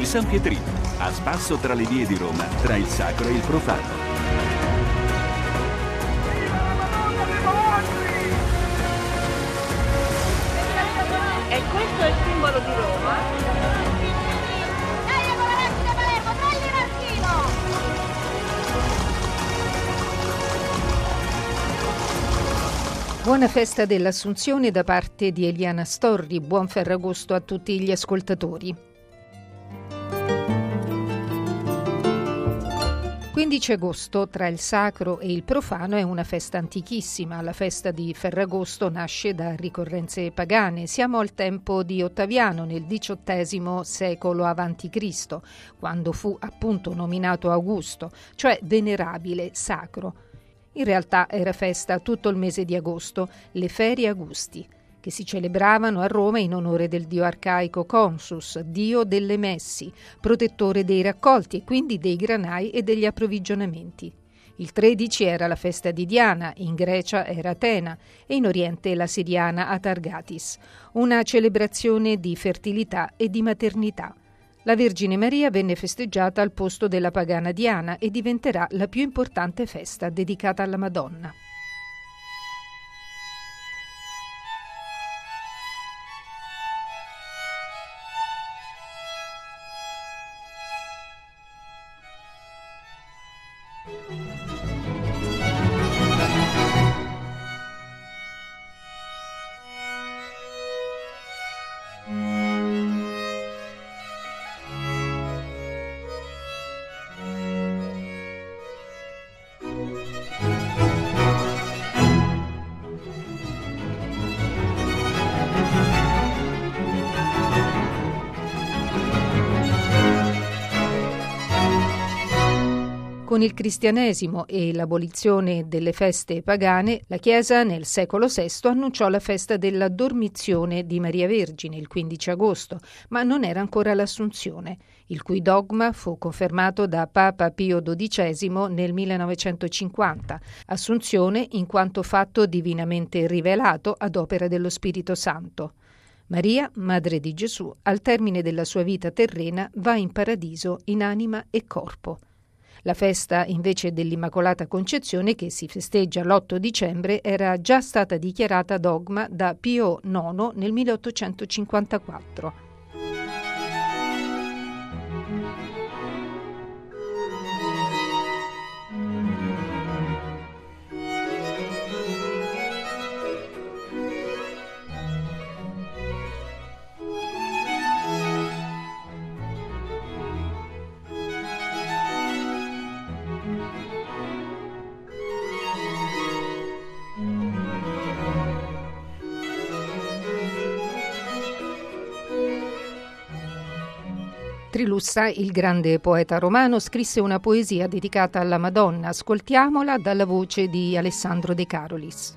Il San Pietrino, a spasso tra le vie di Roma, tra il sacro e il profano. E questo è il simbolo di Roma. Dai, ragazzi da Palermo, l'archino! Buona festa dell'Assunzione da parte di Eliana Storri. Buon Ferragosto a tutti gli ascoltatori. 15 agosto tra il sacro e il profano è una festa antichissima. La festa di Ferragosto nasce da ricorrenze pagane. Siamo al tempo di Ottaviano nel XVIII secolo a.C., quando fu appunto nominato Augusto, cioè venerabile, sacro. In realtà era festa tutto il mese di agosto, le ferie Augusti, che si celebravano a Roma in onore del dio arcaico Consus, dio delle messi, protettore dei raccolti e quindi dei granai e degli approvvigionamenti. Il 13 era la festa di Diana, in Grecia era Atena e in Oriente la siriana Atargatis, una celebrazione di fertilità e di maternità. La Vergine Maria venne festeggiata al posto della pagana Diana e diventerà la più importante festa dedicata alla Madonna. Con il cristianesimo e l'abolizione delle feste pagane, la Chiesa nel secolo VI annunciò la festa della Dormizione di Maria Vergine il 15 agosto, ma non era ancora l'Assunzione, il cui dogma fu confermato da Papa Pio XII nel 1950, Assunzione in quanto fatto divinamente rivelato ad opera dello Spirito Santo. Maria, madre di Gesù, al termine della sua vita terrena va in paradiso in anima e corpo. La festa invece dell'Immacolata Concezione, che si festeggia l'8 dicembre, era già stata dichiarata dogma da Pio IX nel 1854. Trilussa, il grande poeta romano, scrisse una poesia dedicata alla Madonna. Ascoltiamola dalla voce di Alessandro De Carolis.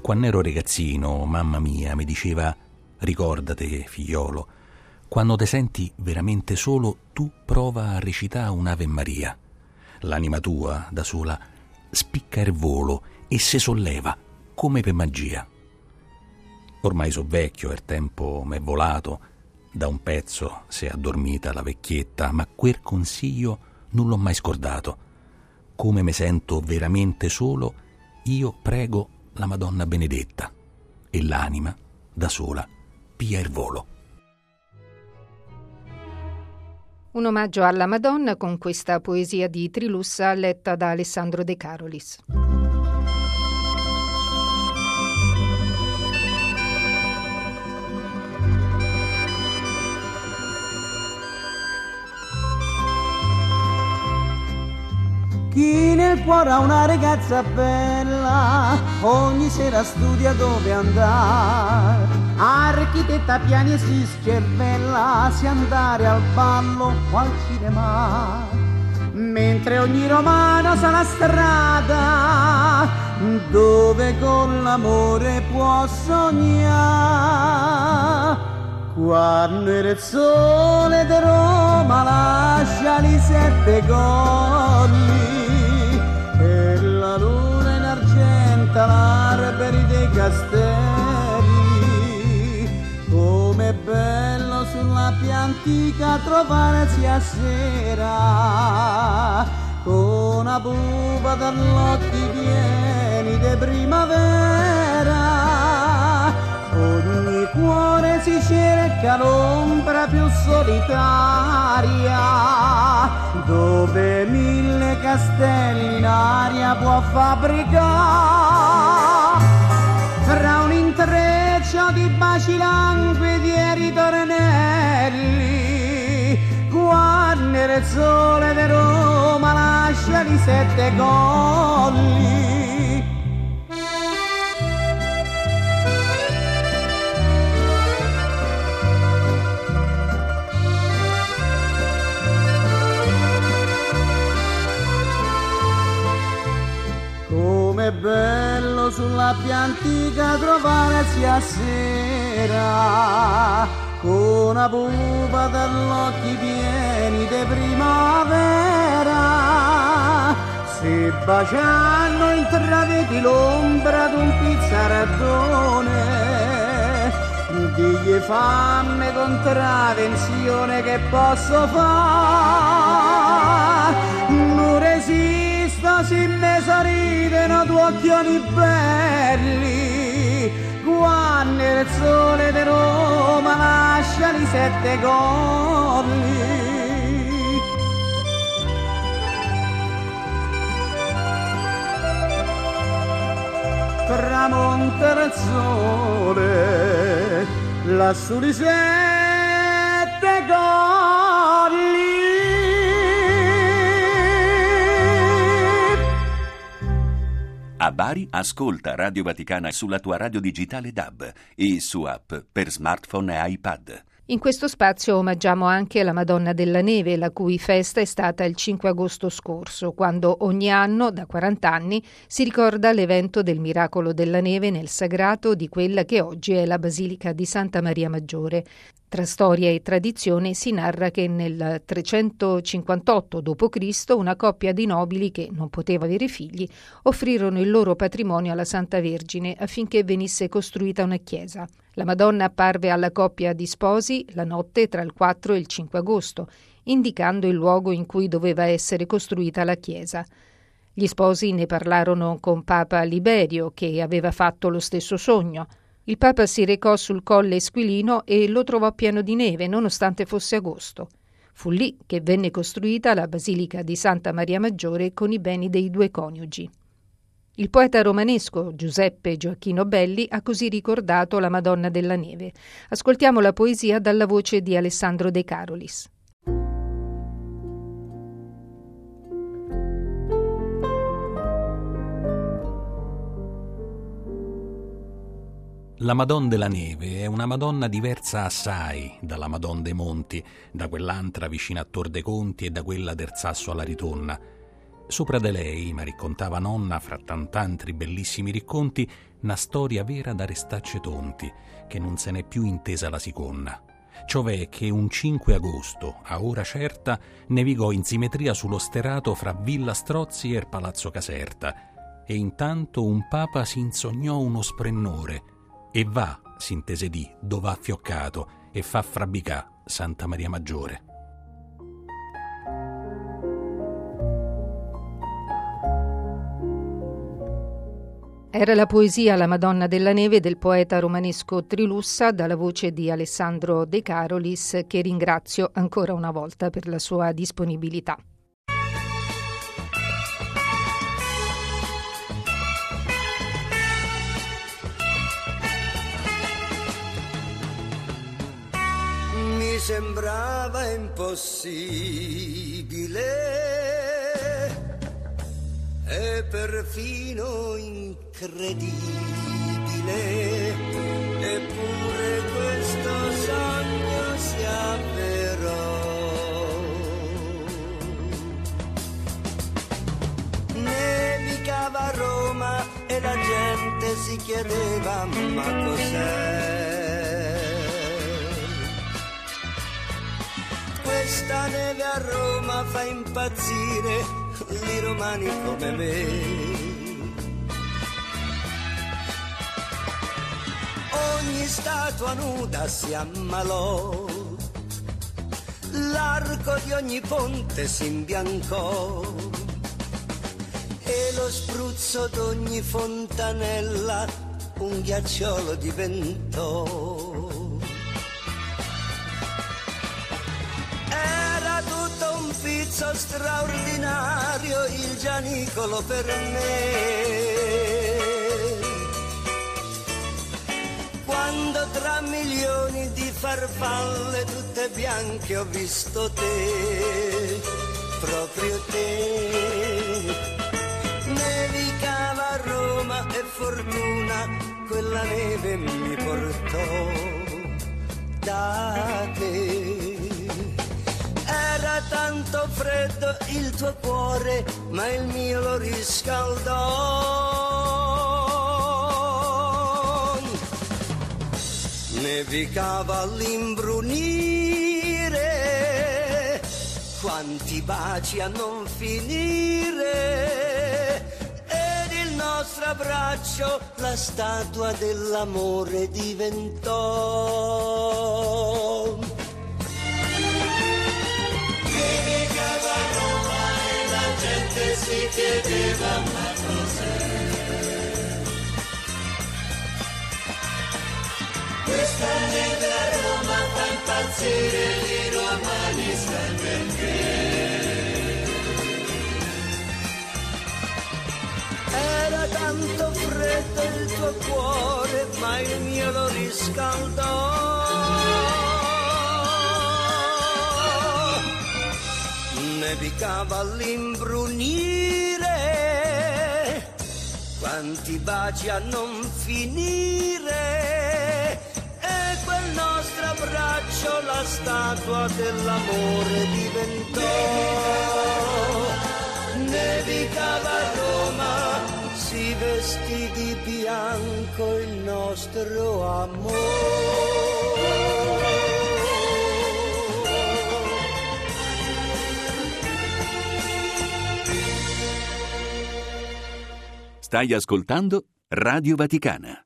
Quando ero ragazzino, mamma mia mi diceva ricordate, figliolo, quando te senti veramente solo, tu prova a recitare un'Ave Maria. L'anima tua, da sola, spicca il volo e se solleva come per magia. Ormai so vecchio, il tempo m'è volato, da un pezzo si è addormita la vecchietta, ma quel consiglio non l'ho mai scordato. Come mi sento veramente solo, io prego la Madonna Benedetta e l'anima, da sola, pia il volo. Un omaggio alla Madonna con questa poesia di Trilussa letta da Alessandro De Carolis. Chi nel cuore ha una ragazza bella, ogni sera studia dove andare. Architetta piani e si scervella, si andare al ballo o al cinema. Mentre ogni romano sa la strada dove con l'amore può sognare. Quando il sole di Roma lascia i sette colli e la luna in argento la castelli. Com'è bello sulla più antica trovarsi a sera, con una pupa dall'occhi pieni di primavera. Ogni cuore si cerca l'ombra più solitaria, dove mille castelli in aria può fabbricare. Fra un intreccio di baci languidi e ritornelli, quando il sole di Roma lascia i sette colli. Com'è bello sulla più antica trovarsi a sera con una pupa dall'occhi pieni di primavera. Se baciano intravedi l'ombra d'un pizzaradone digli fammi contravenzione che posso fare non resisto se me sorridono due occhioni belli. Quando il sole di Roma lascia i sette colli. Tramonta il sole lassù di sette colli A Bari ascolta Radio Vaticana sulla tua radio digitale DAB e su app per smartphone e iPad. In questo spazio omaggiamo anche la Madonna della Neve, la cui festa è stata il 5 agosto scorso, quando ogni anno, da 40 anni, si ricorda l'evento del miracolo della neve nel sagrato di quella che oggi è la Basilica di Santa Maria Maggiore. Tra storia e tradizione si narra che nel 358 d.C. una coppia di nobili che non poteva avere figli offrirono il loro patrimonio alla Santa Vergine affinché venisse costruita una chiesa. La Madonna apparve alla coppia di sposi la notte tra il 4 e il 5 agosto, indicando il luogo in cui doveva essere costruita la chiesa. Gli sposi ne parlarono con Papa Liberio, che aveva fatto lo stesso sogno. Il Papa si recò sul colle Esquilino e lo trovò pieno di neve, nonostante fosse agosto. Fu lì che venne costruita la Basilica di Santa Maria Maggiore con i beni dei due coniugi. Il poeta romanesco Giuseppe Gioacchino Belli ha così ricordato la Madonna della Neve. Ascoltiamo la poesia dalla voce di Alessandro De Carolis. La Madonna della Neve è una Madonna diversa assai dalla Madonna dei Monti, da quell'antra vicino a Tor dei Conti e da quella del Sasso alla Ritorna. Sopra di lei, mi raccontava nonna, fra tant'altri bellissimi racconti, una storia vera da restacce tonti, che non se n'è più intesa la siconna. Ciov'è che un 5 agosto, a ora certa, nevigò in simmetria sullo sterato fra Villa Strozzi e Palazzo Caserta, e intanto un papa si insognò uno sprennore, e va, s'intese di, dove ha fioccato, e fa frabbicà Santa Maria Maggiore. Era la poesia La Madonna della Neve del poeta romanesco Trilussa dalla voce di Alessandro De Carolis che ringrazio ancora una volta per la sua disponibilità. Mi sembrava impossibile e perfino incredibile, eppure questo sogno si avverò. Nevicava a Roma e la gente si chiedeva ma cos'è? Questa neve a Roma fa impazzire i romani come me. ogni statua nuda si ammalò. L'arco di ogni ponte si imbiancò e lo spruzzo d'ogni fontanella un ghiacciolo diventò. Un pizzo straordinario il gianicolo per me. Quando tra milioni di farfalle tutte bianche ho visto te, proprio te. Nevicava Roma e fortuna quella neve mi portò da te. Tanto freddo il tuo cuore, ma il mio lo riscaldò. Nevicava all'imbrunire, quanti baci a non finire. Ed il nostro abbraccio la statua dell'amore diventò. Si chiedeva ma cos'è questa neve a Roma fa impazzire i romani sai perché era tanto freddo il tuo cuore ma il mio lo riscaldò nevicava all'imbrunire, quanti baci a non finire, e quel nostro abbraccio la statua dell'amore diventò. Nevicava Roma, si vestì di bianco il nostro amore. Stai ascoltando Radio Vaticana.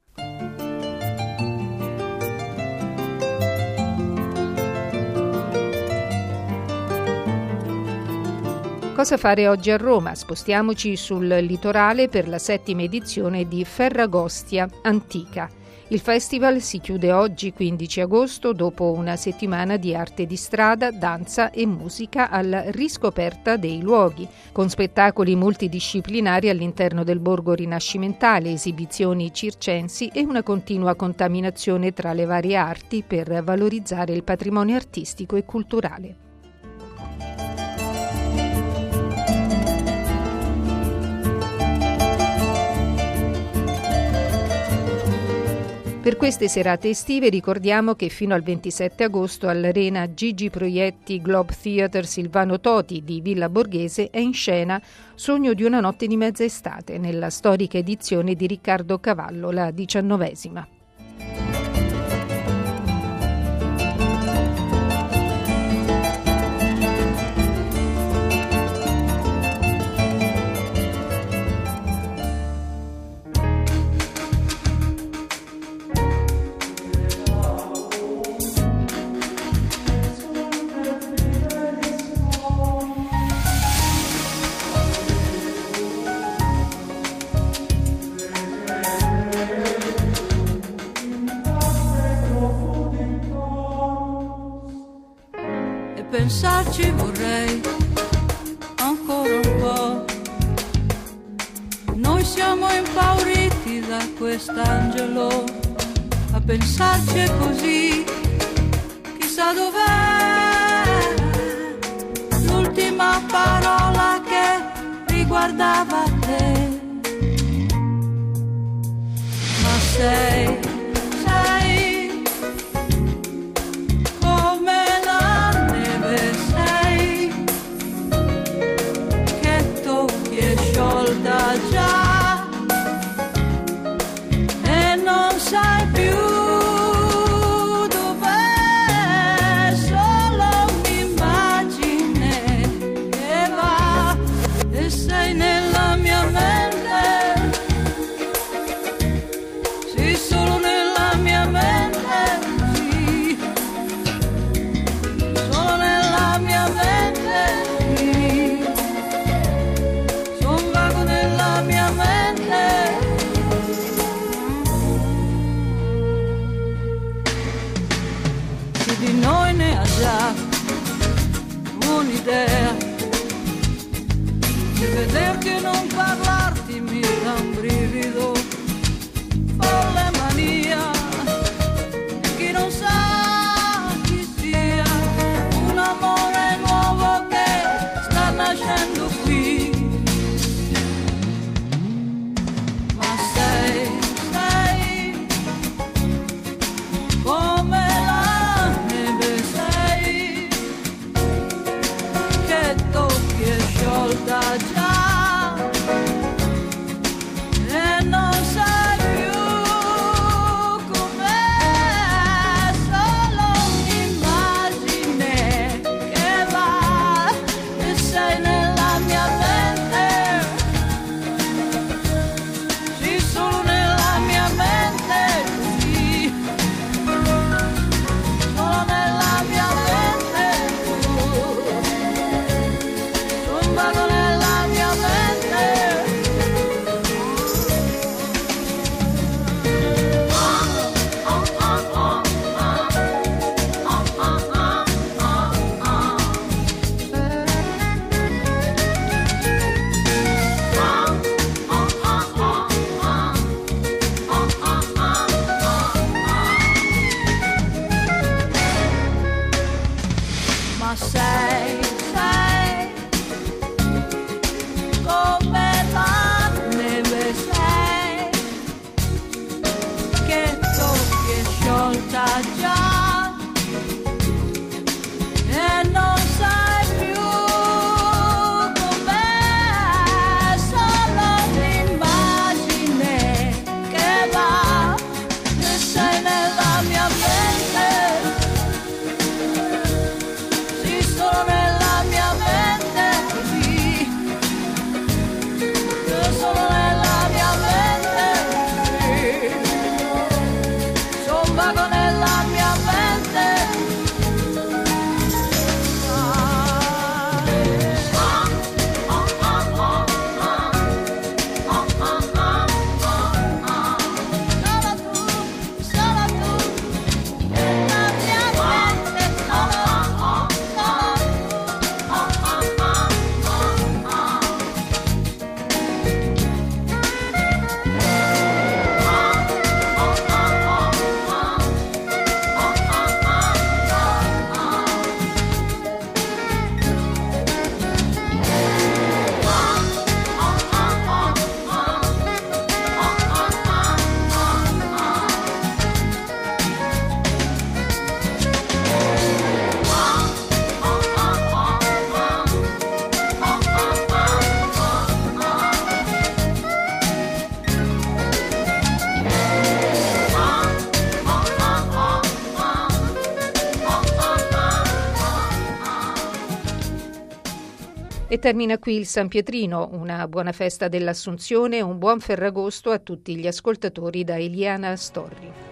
Cosa fare oggi a Roma? Spostiamoci sul litorale per la settima edizione di Ferragostia Antica. Il festival si chiude oggi 15 agosto dopo una settimana di arte di strada, danza e musica alla riscoperta dei luoghi, con spettacoli multidisciplinari all'interno del borgo rinascimentale, esibizioni circensi e una continua contaminazione tra le varie arti per valorizzare il patrimonio artistico e culturale. Per queste serate estive ricordiamo che fino al 27 agosto all'Arena Gigi Proietti Globe Theatre Silvano Toti di Villa Borghese è in scena Sogno di una notte di mezza estate, nella storica edizione di Riccardo Cavallo, la diciannovesima. E termina qui il San Pietrino, una buona festa dell'Assunzione un buon Ferragosto a tutti gli ascoltatori da Eliana Storri.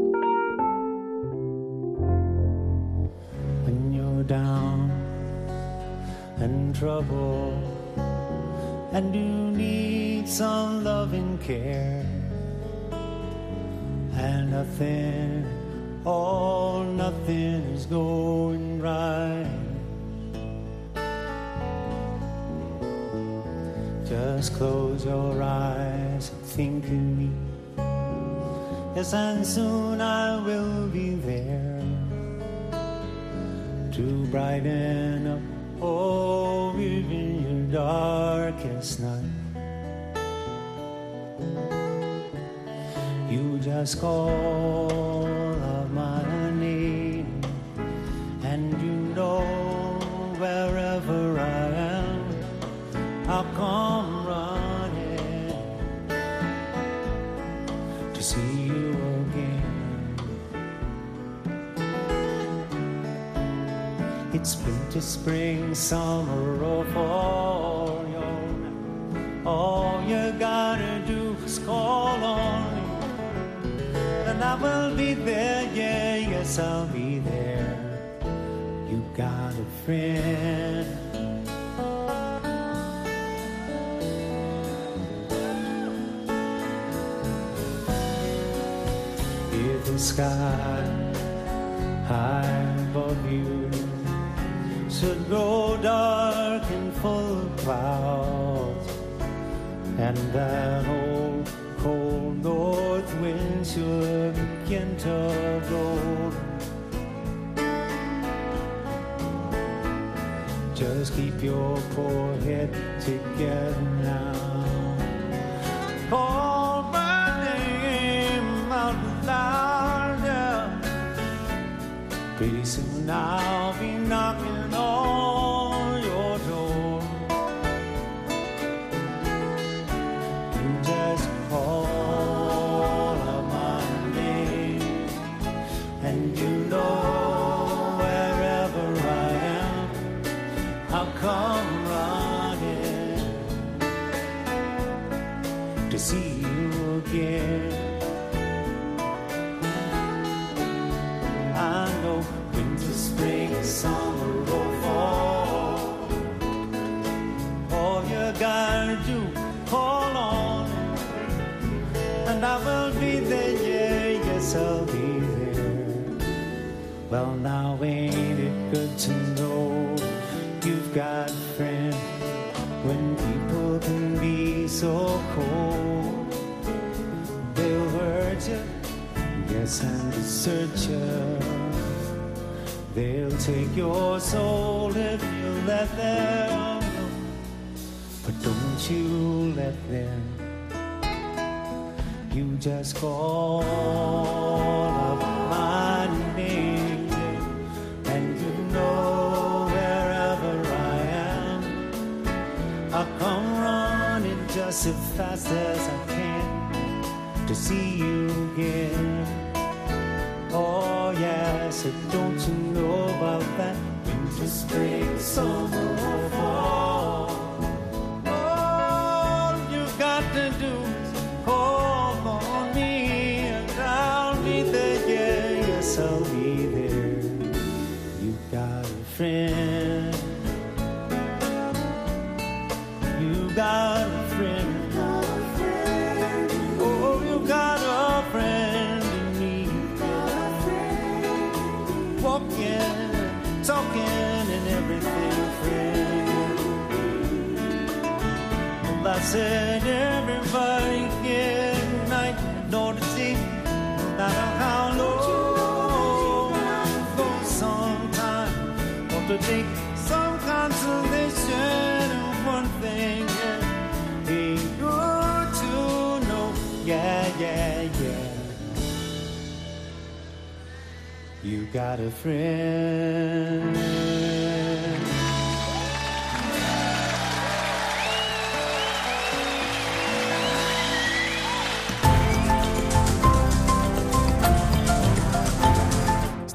Trouble, and you need some loving care, and nothing, all nothing is going right. Just close your eyes and think of me. Yes, and soon I will be there to brighten up Oh, darkest night. You just call out my name, and you know wherever I am, I'll come running to see you again. It's winter, spring, summer, or fall. Is call on me, and I will be there. Yeah, yes, I'll be there. You got a friend. If the sky high above you should grow dark and full of clouds, and that old begin to. Just keep your poor head together now. Call my name out loud. Pretty soon I'll take your soul if you let them. But don't you let them. You just call up my name, and you know wherever I am, I'll come running just as fast as I can to see you again. Oh yes, and don't you spring, summer, said everybody get night, the see, no matter how long. For some time, want to take some consolation in one thing. Yeah. Ain't good to know, yeah, yeah, yeah. You got a friend.